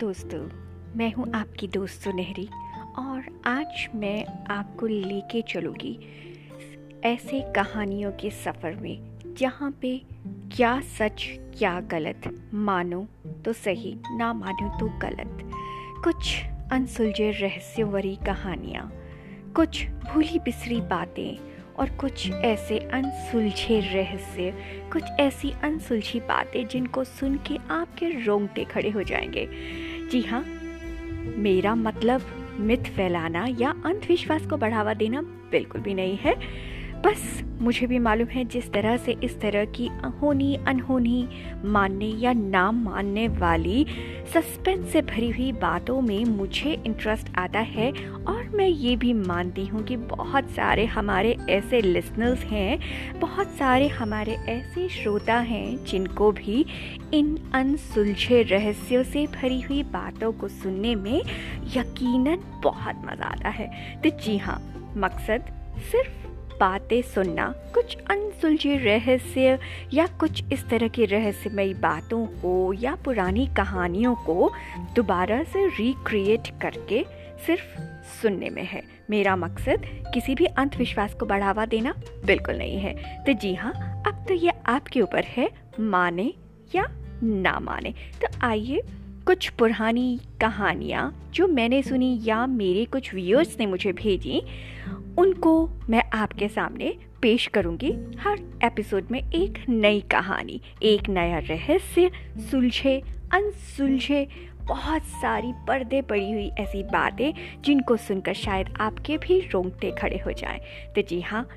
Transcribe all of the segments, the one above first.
दोस्तों, मैं हूँ आपकी दोस्त सुनहरी और आज मैं आपको लेके चलूँगी ऐसे कहानियों के सफ़र में जहाँ पे क्या सच, क्या गलत, मानो तो सही, ना मानो तो गलत। कुछ अनसुलझे रहस्यों भरी कहानियाँ, कुछ भूली बिसरी बातें और कुछ ऐसे अनसुलझे रहस्य, कुछ ऐसी अनसुलझी बातें जिनको सुन के आपके रोंगटे खड़े हो जाएँगे। जी हाँ मेरा मतलब मिथ फैलाना या अंधविश्वास को बढ़ावा देना बिल्कुल भी नहीं है। बस मुझे भी मालूम है जिस तरह से इस तरह की होनी अनहोनी मानने या ना मानने वाली सस्पेंस से भरी हुई बातों में मुझे इंटरेस्ट आता है और मैं ये भी मानती हूँ कि बहुत सारे हमारे ऐसे लिसनर्स हैं, बहुत सारे हमारे ऐसे श्रोता हैं जिनको भी इन अनसुलझे रहस्यों से भरी हुई बातों को सुनने में यकीनन बहुत मज़ा आता है। तो जी हाँ मकसद सिर्फ़ बातें सुनना, कुछ अनसुलझे रहस्य या कुछ इस तरह की रहस्यमयी बातों को या पुरानी कहानियों को दोबारा से रिक्रिएट करके सिर्फ़ सुनने में है। मेरा मकसद किसी भी अंधविश्वास को बढ़ावा देना बिल्कुल नहीं है। तो जी हाँ अब तो ये आपके ऊपर है, माने या ना माने। तो आइए कुछ पुरानी कहानियाँ जो मैंने सुनी या मेरे कुछ व्यूअर्स ने मुझे भेजी, उनको मैं आपके सामने पेश करूँगी हर एपिसोड में एक नई कहानी, एक नया रहस्य, सुलझे, अनसुलझे, बहुत सारी पर्दे पड़ी हुई ऐसी बातें जिनको सुनकर शायद आपके भी रोंगटे खड़े हो जाएँ। तो जी हाँ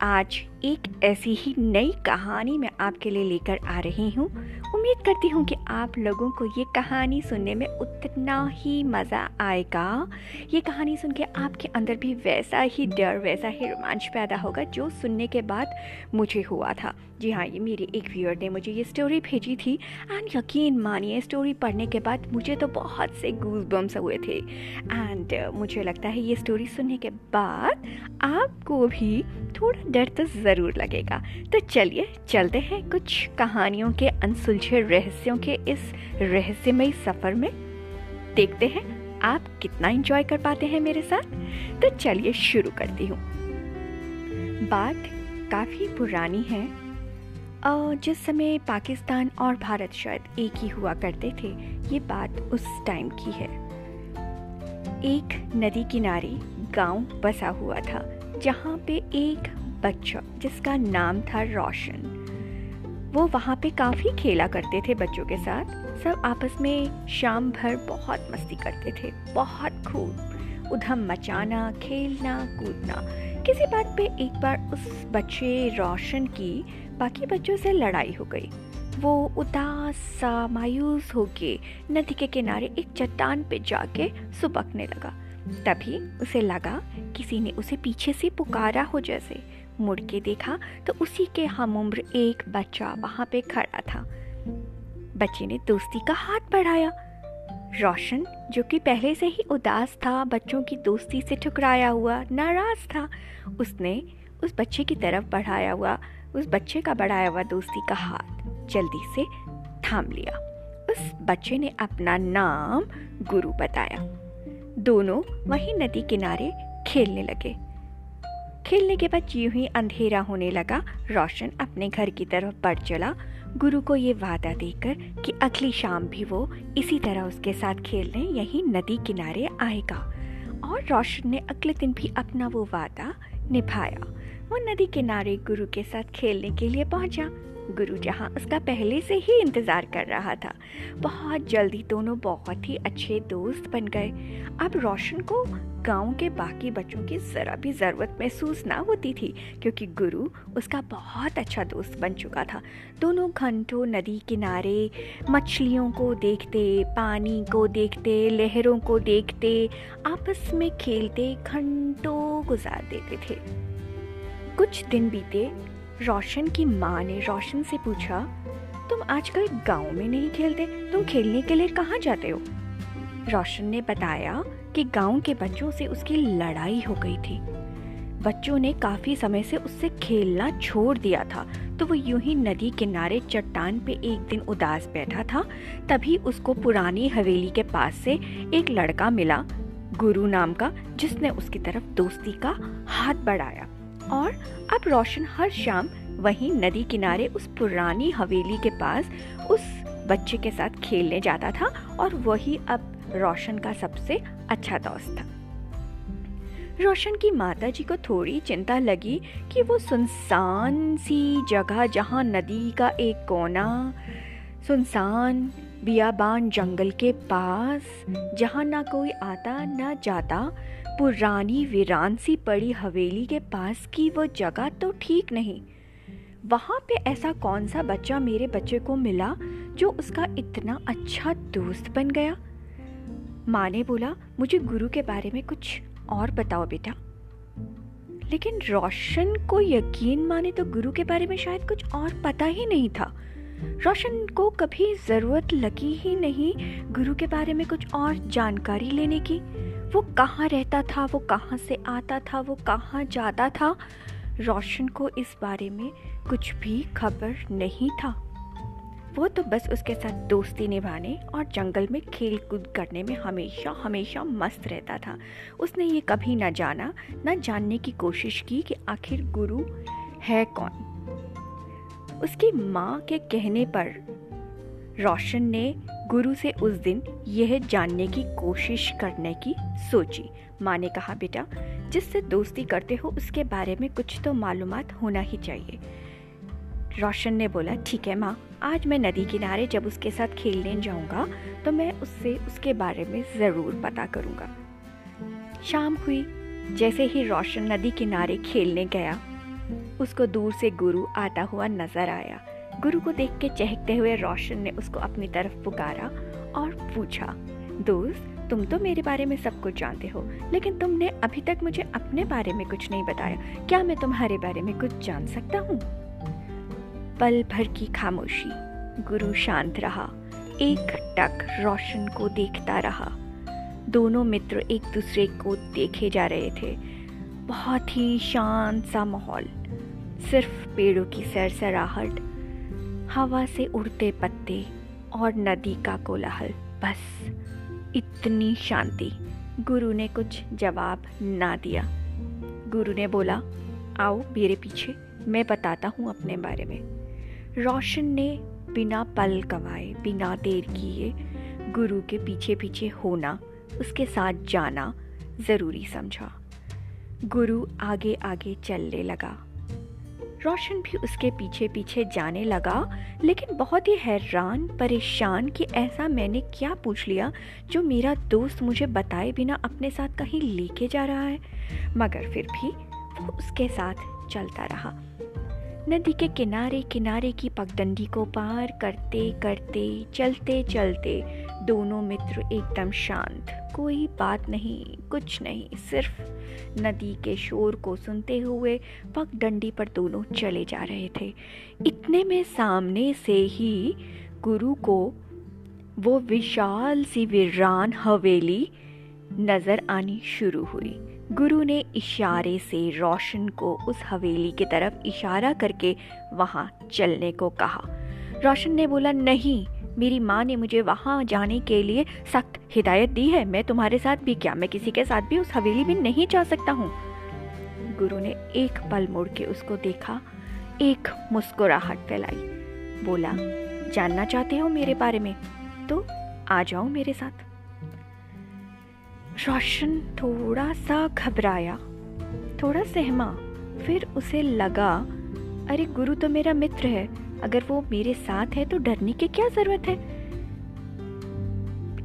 आज एक ऐसी ही नई कहानी मैं आपके लिए लेकर आ रही हूँ। उम्मीद करती हूँ कि आप लोगों को ये कहानी सुनने में उतना ही मज़ा आएगा। ये कहानी सुन के आपके अंदर भी वैसा ही डर, वैसा ही रोमांच पैदा होगा जो सुनने के बाद मुझे हुआ था। जी हाँ ये मेरे एक व्यूअर ने मुझे ये स्टोरी भेजी थी। एंड यकीन मानिए स्टोरी पढ़ने के बाद मुझे तो बहुत से गूज बम्स हुए थे। एंड मुझे लगता है ये स्टोरी सुनने के बाद आपको भी थोड़ा डर तो ज़रूर लगेगा। तो चलिए, चलते हैं कुछ कहानियों के अनसुलझे रहस्यों के इस रहस्यमय सफ़र में। देखते हैं आप कितना इंजॉय कर पाते हैं मेरे साथ। तो चलिए शुरू करती हूँ। बात काफ़ी पुरानी है। जिस समय पाकिस्तान और भारत शायद एक ही हुआ करते थे, ये बात उस टाइम की है। एक नदी किनारे गाँव बसा हुआ था, जहाँ पे एक बच्चा, जिसका नाम था रोशन। वो वहाँ पे काफ़ी खेला करते थे बच्चों के साथ। सब आपस में शाम भर बहुत मस्ती करते थे, बहुत खूब। उधम मचाना, खेलना, कूदना। किसी बात पे एक बार उस बच्चे रोशन की बाकी बच्चों से लड़ाई हो गई। वो उदास सा मायूस होके नदी के किनारे एक चट्टान पे जाके सुबकने लगा। तभी उसे लगा किसी ने उसे पीछे से पुकारा हो जैसे। मुड़ के देखा तो उसी के हम उम्र एक बच्चा वहाँ पे खड़ा था। बच्चे ने दोस्ती का हाथ बढ़ाया। रोशन, जो कि पहले से ही उदास था, बच्चों की दोस्ती से ठुकराया हुआ, नाराज़ था, उसने उस बच्चे की तरफ़ बढ़ाया हुआ, उस बच्चे का बढ़ाया हुआ दोस्ती का हाथ जल्दी से थाम लिया। उस बच्चे ने अपना नाम गुरु बताया। दोनों वहीं नदी किनारे खेलने लगे। खेलने के बाद यूँ ही अंधेरा होने लगा। रोशन अपने घर की तरफ़ बढ़ चला। गुरु को ये वादा देकर कि अगली शाम भी वो इसी तरह उसके साथ खेलने यही नदी किनारे आएगा। और रोशन ने अगले दिन भी अपना वो वादा निभाया। वो नदी किनारे गुरु के साथ खेलने के लिए पहुँचा। गुरु जहाँ उसका पहले से ही इंतज़ार कर रहा था। बहुत जल्दी दोनों बहुत ही अच्छे दोस्त बन गए। अब रोशन को गाँव के बाकी बच्चों की ज़रा भी ज़रूरत महसूस ना होती थी, क्योंकि गुरु उसका बहुत अच्छा दोस्त बन चुका था। दोनों घंटों नदी किनारे मछलियों को देखते, पानी को देखते, लहरों को देखते, आपस में खेलते, घंटों गुजार देते थे। कुछ दिन बीते रोशन की माँ ने रोशन से पूछा, तुम आजकल गाँव में नहीं खेलते? तुम खेलने के लिए कहाँ जाते हो? रोशन ने बताया कि गाँव के बच्चों से उसकी लड़ाई हो गई थी। बच्चों ने काफ़ी समय से उससे खेलना छोड़ दिया था तो वो यूँ ही नदी किनारे चट्टान पे एक दिन उदास बैठा था। तभी उसको पुरानी हवेली के पास से एक लड़का मिला, गुरु नाम का, जिसने उसकी तरफ़ दोस्ती का हाथ बढ़ाया। और अब रोशन हर शाम वहीं नदी किनारे उस पुरानी हवेली के पास उस बच्चे के साथ खेलने जाता था और वही अब रोशन का सबसे अच्छा दोस्त था। रोशन की माता जी को थोड़ी चिंता लगी कि वो सुनसान सी जगह जहाँ नदी का एक कोना, सुनसान बियाबान जंगल के पास, जहाँ ना कोई आता ना जाता पुरानी वीरान सी पड़ी हवेली के पास की वो जगह तो ठीक नहीं। वहाँ पे ऐसा कौन सा बच्चा मेरे बच्चे को मिला जो उसका इतना अच्छा दोस्त बन गया? माँ ने बोला, मुझे गुरु के बारे में कुछ और बताओ बेटा। लेकिन रोशन को यकीन माने तो गुरु के बारे में शायद कुछ और पता ही नहीं था। रोशन को कभी ज़रूरत लगी ही नहीं गुरु के बारे में कुछ और जानकारी लेने की। वो कहाँ रहता था, वो कहाँ से आता था, वो कहाँ जाता था, रोशन को इस बारे में कुछ भी खबर नहीं था। वो तो बस उसके साथ दोस्ती निभाने और जंगल में खेल कूद करने में हमेशा हमेशा मस्त रहता था। उसने ये कभी ना जाना, ना जानने की कोशिश की कि आखिर गुरु है कौन। उसकी माँ के कहने पर रोशन ने गुरु से उस दिन यह जानने की कोशिश करने की सोची। माँ ने कहा, बेटा, जिससे दोस्ती करते हो, उसके बारे में कुछ तो मालूम होना ही चाहिए। रोशन ने बोला, ठीक है माँ, आज मैं नदी किनारे जब उसके साथ खेलने जाऊँगा तो मैं उससे उसके बारे में ज़रूर पता करूँगा। शाम हुई, जैसे ही रोशन नदी किनारे खेलने गया, उसको दूर से गुरु आता हुआ नज़र आया। गुरु को देख के चहकते हुए रोशन ने उसको अपनी तरफ़ पुकारा और पूछा, दोस्त, तुम तो मेरे बारे में सब कुछ जानते हो, लेकिन तुमने अभी तक मुझे अपने बारे में कुछ नहीं बताया। क्या मैं तुम्हारे बारे में कुछ जान सकता हूँ? पल भर की खामोशी, गुरु शांत रहा, एक टक रोशन को देखता रहा। दोनों मित्र एक दूसरे को देखे जा रहे थे। बहुत ही शांत सा माहौल, सिर्फ़ पेड़ों की सरसराहट हवा से उड़ते पत्ते और नदी का कोलाहल। बस इतनी शांति। गुरु ने कुछ जवाब ना दिया। गुरु ने बोला, आओ मेरे पीछे, मैं बताता हूँ अपने बारे में। रोशन ने बिना पल गवाए बिना देर किए गुरु के पीछे पीछे होना, उसके साथ जाना ज़रूरी समझा। गुरु आगे आगे चलने लगा। रोशन भी उसके पीछे पीछे जाने लगा, लेकिन बहुत ही हैरान, परेशान कि ऐसा मैंने क्या पूछ लिया जो मेरा दोस्त मुझे बताए बिना अपने साथ कहीं लेके जा रहा है। मगर फिर भी वो उसके साथ चलता रहा। नदी के किनारे किनारे की पगडंडी को पार करते करते, चलते चलते दोनों मित्र एकदम शांत। कोई बात नहीं, कुछ नहीं, सिर्फ़ नदी के शोर को सुनते हुए पगडंडी पर दोनों चले जा रहे थे। इतने में सामने से ही गुरु को वो विशाल सी वीरान हवेली नज़र आनी शुरू हुई। गुरु ने इशारे से रोशन को उस हवेली की तरफ़ इशारा करके वहाँ चलने को कहा। रोशन ने बोला, नहीं, मेरी माँ ने मुझे वहाँ जाने के लिए सख्त हिदायत दी है। मैं तुम्हारे साथ भी क्या? मैं किसी के साथ भी उस हवेली में नहीं जा सकता हूँ। गुरु ने एक पल मुड़ के उसको देखा। एक मुस्कुराहट फैलाई। बोला, जानना चाहते हो मेरे बारे में? तो आ जाओ मेरे साथ। रोशन थोड़ा सा घबराया। थोड़ा सहमा फिर उसे लगा, अरे गुरु तो मेरा मित्र है। अगर वो मेरे साथ है तो डरने की क्या ज़रूरत है?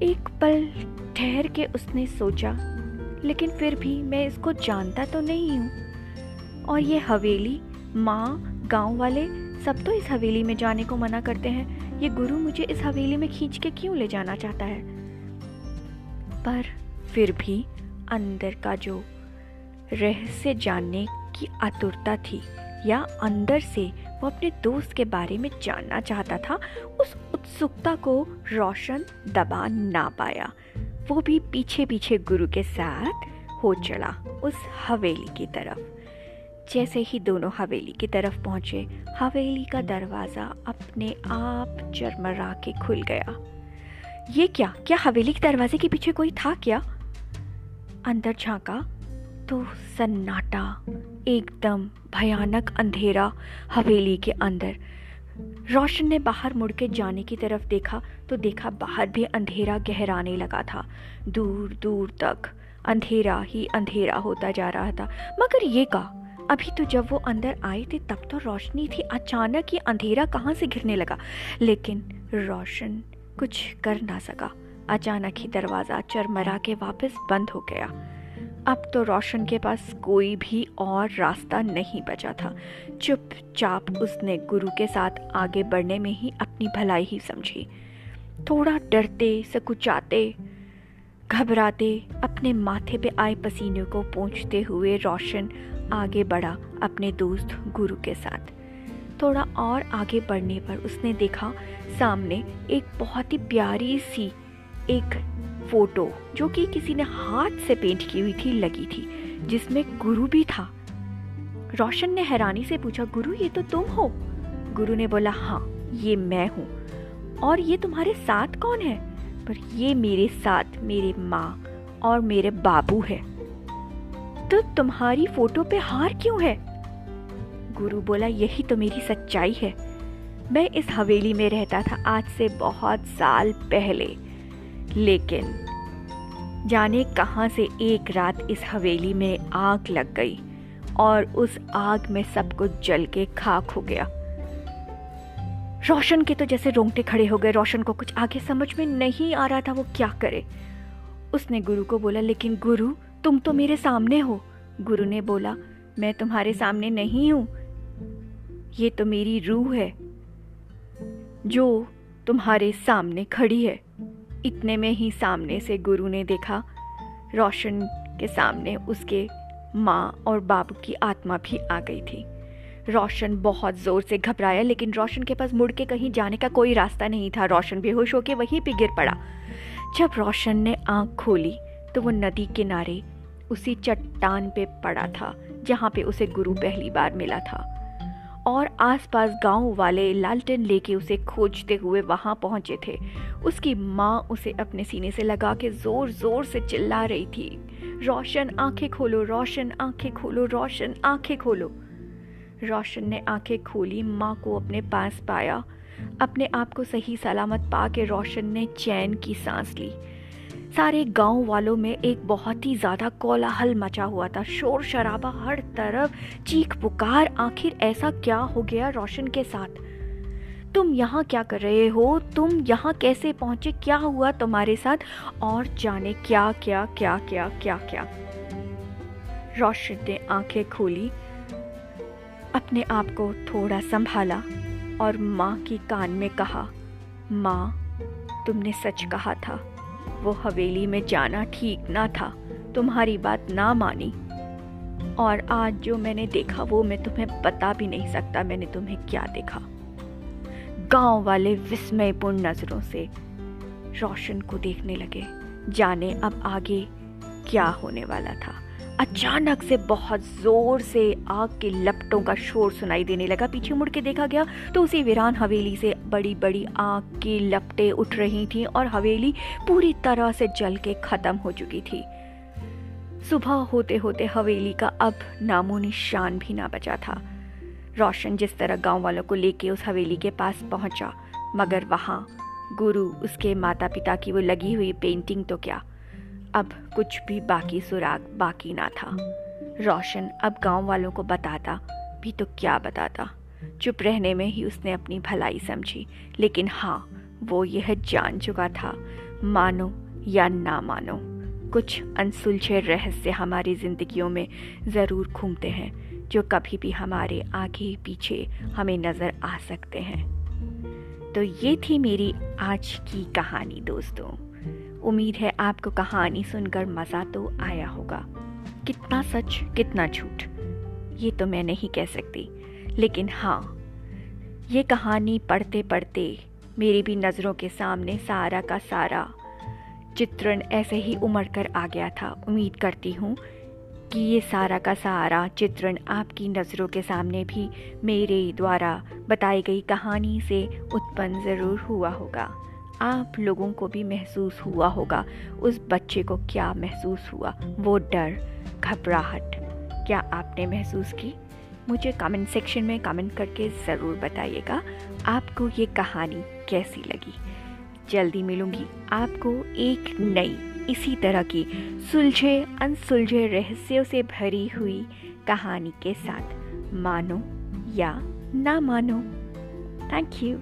एक पल ठहर के उसने सोचा, लेकिन फिर भी मैं इसको जानता तो नहीं हूँ। और ये हवेली, माँ, गाँव वाले सब तो इस हवेली में जाने को मना करते हैं। ये गुरु मुझे इस हवेली में खींच के क्यों ले जाना चाहता है? फिर भी अंदर का जो रहस्य जानने की आतुरता थी या अंदर से वो अपने दोस्त के बारे में जानना चाहता था, उस उत्सुकता को रोशन दबा ना पाया। वो भी पीछे पीछे गुरु के साथ हो चला उस हवेली की तरफ़। जैसे ही दोनों हवेली की तरफ़ पहुँचे, हवेली का दरवाज़ा अपने आप चरमरा के खुल गया। ये क्या? क्या हवेली के दरवाजे के पीछे कोई था क्या? अंदर झांका तो सन्नाटा, एकदम भयानक अंधेरा हवेली के अंदर। रोशन ने बाहर मुड़ के जाने की तरफ़ देखा तो देखा बाहर भी अंधेरा गहराने लगा था। दूर दूर तक अंधेरा ही अंधेरा होता जा रहा था। मगर ये का? अभी तो जब वो अंदर आए थे, तब तो रोशनी थी, अचानक ये अंधेरा कहाँ से घिरने लगा? लेकिन रोशन कुछ कर ना सका। अचानक ही दरवाज़ा चरमरा के वापस बंद हो गया। अब तो रोशन के पास कोई भी और रास्ता नहीं बचा था। चुपचाप उसने गुरु के साथ आगे बढ़ने में ही अपनी भलाई ही समझी। थोड़ा डरते, सकुचाते, घबराते अपने माथे पे आए पसीने को पहुँचते हुए रोशन आगे बढ़ा अपने दोस्त गुरु के साथ। थोड़ा और आगे बढ़ने पर उसने देखा सामने एक बहुत ही प्यारी सी एक फ़ोटो जो कि किसी ने हाथ से पेंट की हुई थी, लगी थी, जिसमें गुरु भी था। रोशन ने हैरानी से पूछा, गुरु, ये तो तुम हो? गुरु ने बोला हाँ ये मैं हूँ। और ये तुम्हारे साथ कौन है? पर ये मेरे साथ, मेरे माँ और मेरे बाबू है। तो तुम्हारी फ़ोटो पे हार क्यों है? गुरु बोला, यही तो मेरी सच्चाई है। मैं इस हवेली में रहता था आज से बहुत साल पहले। लेकिन जाने कहाँ से एक रात इस हवेली में आग लग गई और उस आग में सब कुछ जल के खाक हो गया। रोशन के तो जैसे रोंगटे खड़े हो गए। रोशन को कुछ आगे समझ में नहीं आ रहा था वो क्या करे। उसने गुरु को बोला, लेकिन गुरु, तुम तो मेरे सामने हो। गुरु ने बोला, मैं तुम्हारे सामने नहीं हूँ। ये तो मेरी रूह है, जो तुम्हारे सामने खड़ी है। इतने में ही सामने से गुरु ने देखा। रोशन के सामने उसके माँ और बाबू की आत्मा भी आ गई थी। रोशन बहुत ज़ोर से घबराया, लेकिन रोशन के पास मुड़ के कहीं जाने का कोई रास्ता नहीं था। रोशन बेहोश होकर वहीं पे गिर पड़ा। जब रोशन ने आँख खोली तो वो नदी किनारे उसी चट्टान पे पड़ा था, जहाँ पे उसे गुरु पहली बार मिला था। और आसपास गाँव वाले लालटेन लेके उसे खोजते हुए वहाँ पहुँचे थे। उसकी माँ उसे अपने सीने से लगा के ज़ोर ज़ोर से चिल्ला रही थी। रोशन, आँखें खोलो, रोशन, आँखें खोलो, रोशन, आँखें खोलो। रोशन ने आँखें खोली, माँ को अपने पास पाया। अपने आप को सही सलामत पा के रोशन ने चैन की सांस ली। सारे गाँव वालों में एक बहुत ही ज़्यादा कोलाहल मचा हुआ था। शोर शराबा हर तरफ़, चीख पुकार, आखिर ऐसा क्या हो गया रोशन के साथ? तुम यहाँ क्या कर रहे हो? तुम यहाँ कैसे पहुँचे? क्या हुआ तुम्हारे साथ? और जाने क्या क्या क्या क्या क्या क्या? रोशन ने आँखें खोली, अपने आप को थोड़ा संभाला और माँ की कान में कहा, माँ, तुमने सच कहा था। वो हवेली में जाना ठीक ना था। तुम्हारी बात ना मानी। और आज जो मैंने देखा वो मैं तुम्हें बता भी नहीं सकता मैंने तुम्हें क्या देखा। गाँव वाले विस्मयपूर्ण नज़रों से रोशन को देखने लगे। जाने अब आगे क्या होने वाला था। अचानक से बहुत ज़ोर से आग के लपटों का शोर सुनाई देने लगा। पीछे मुड़ के देखा गया तो उसी वीरान हवेली से बड़ी बड़ी आग की लपटें उठ रही थी और हवेली पूरी तरह से जल के खत्म हो चुकी थी। सुबह होते होते हवेली का अब नामो निशान भी ना बचा था। रोशन जिस तरह गाँव वालों को लेके उस हवेली के पास पहुँचा, मगर वहाँ गुरु, उसके माता पिता की वो लगी हुई पेंटिंग तो क्या? अब कुछ भी बाकी सुराग बाकी ना था। रोशन अब गाँव वालों को बताता, भी तो क्या बताता? चुप रहने में ही उसने अपनी भलाई समझी, लेकिन हाँ वो यह जान चुका था, मानो या ना मानो, कुछ अनसुलझे रहस्य हमारी ज़िंदगियों में ज़रूर घूमते हैं, जो कभी भी हमारे आगे पीछे हमें नज़र आ सकते हैं। तो ये थी मेरी आज की कहानी, दोस्तों। उम्मीद है आपको कहानी सुनकर मज़ा तो आया होगा। कितना सच, कितना झूठ, ये तो मैं नहीं कह सकती। लेकिन हाँ ये कहानी पढ़ते पढ़ते मेरी भी नज़रों के सामने सारा का सारा चित्रण ऐसे ही उमड़ कर आ गया था। उम्मीद करती हूँ कि ये सारा का सारा चित्रण आपकी नज़रों के सामने भी मेरे द्वारा बताई गई कहानी से उत्पन्न ज़रूर हुआ होगा। आप लोगों को भी महसूस हुआ होगा। उस बच्चे को क्या महसूस हुआ? वो डर, घबराहट, क्या आपने महसूस की? मुझे कमेंट सेक्शन में कमेंट करके ज़रूर बताइएगा। आपको ये कहानी कैसी लगी? जल्दी मिलूँगी आपको एक नई, इसी तरह की सुलझे, अनसुलझे रहस्यों से भरी हुई कहानी के साथ। मानो या ना मानो थैंक यू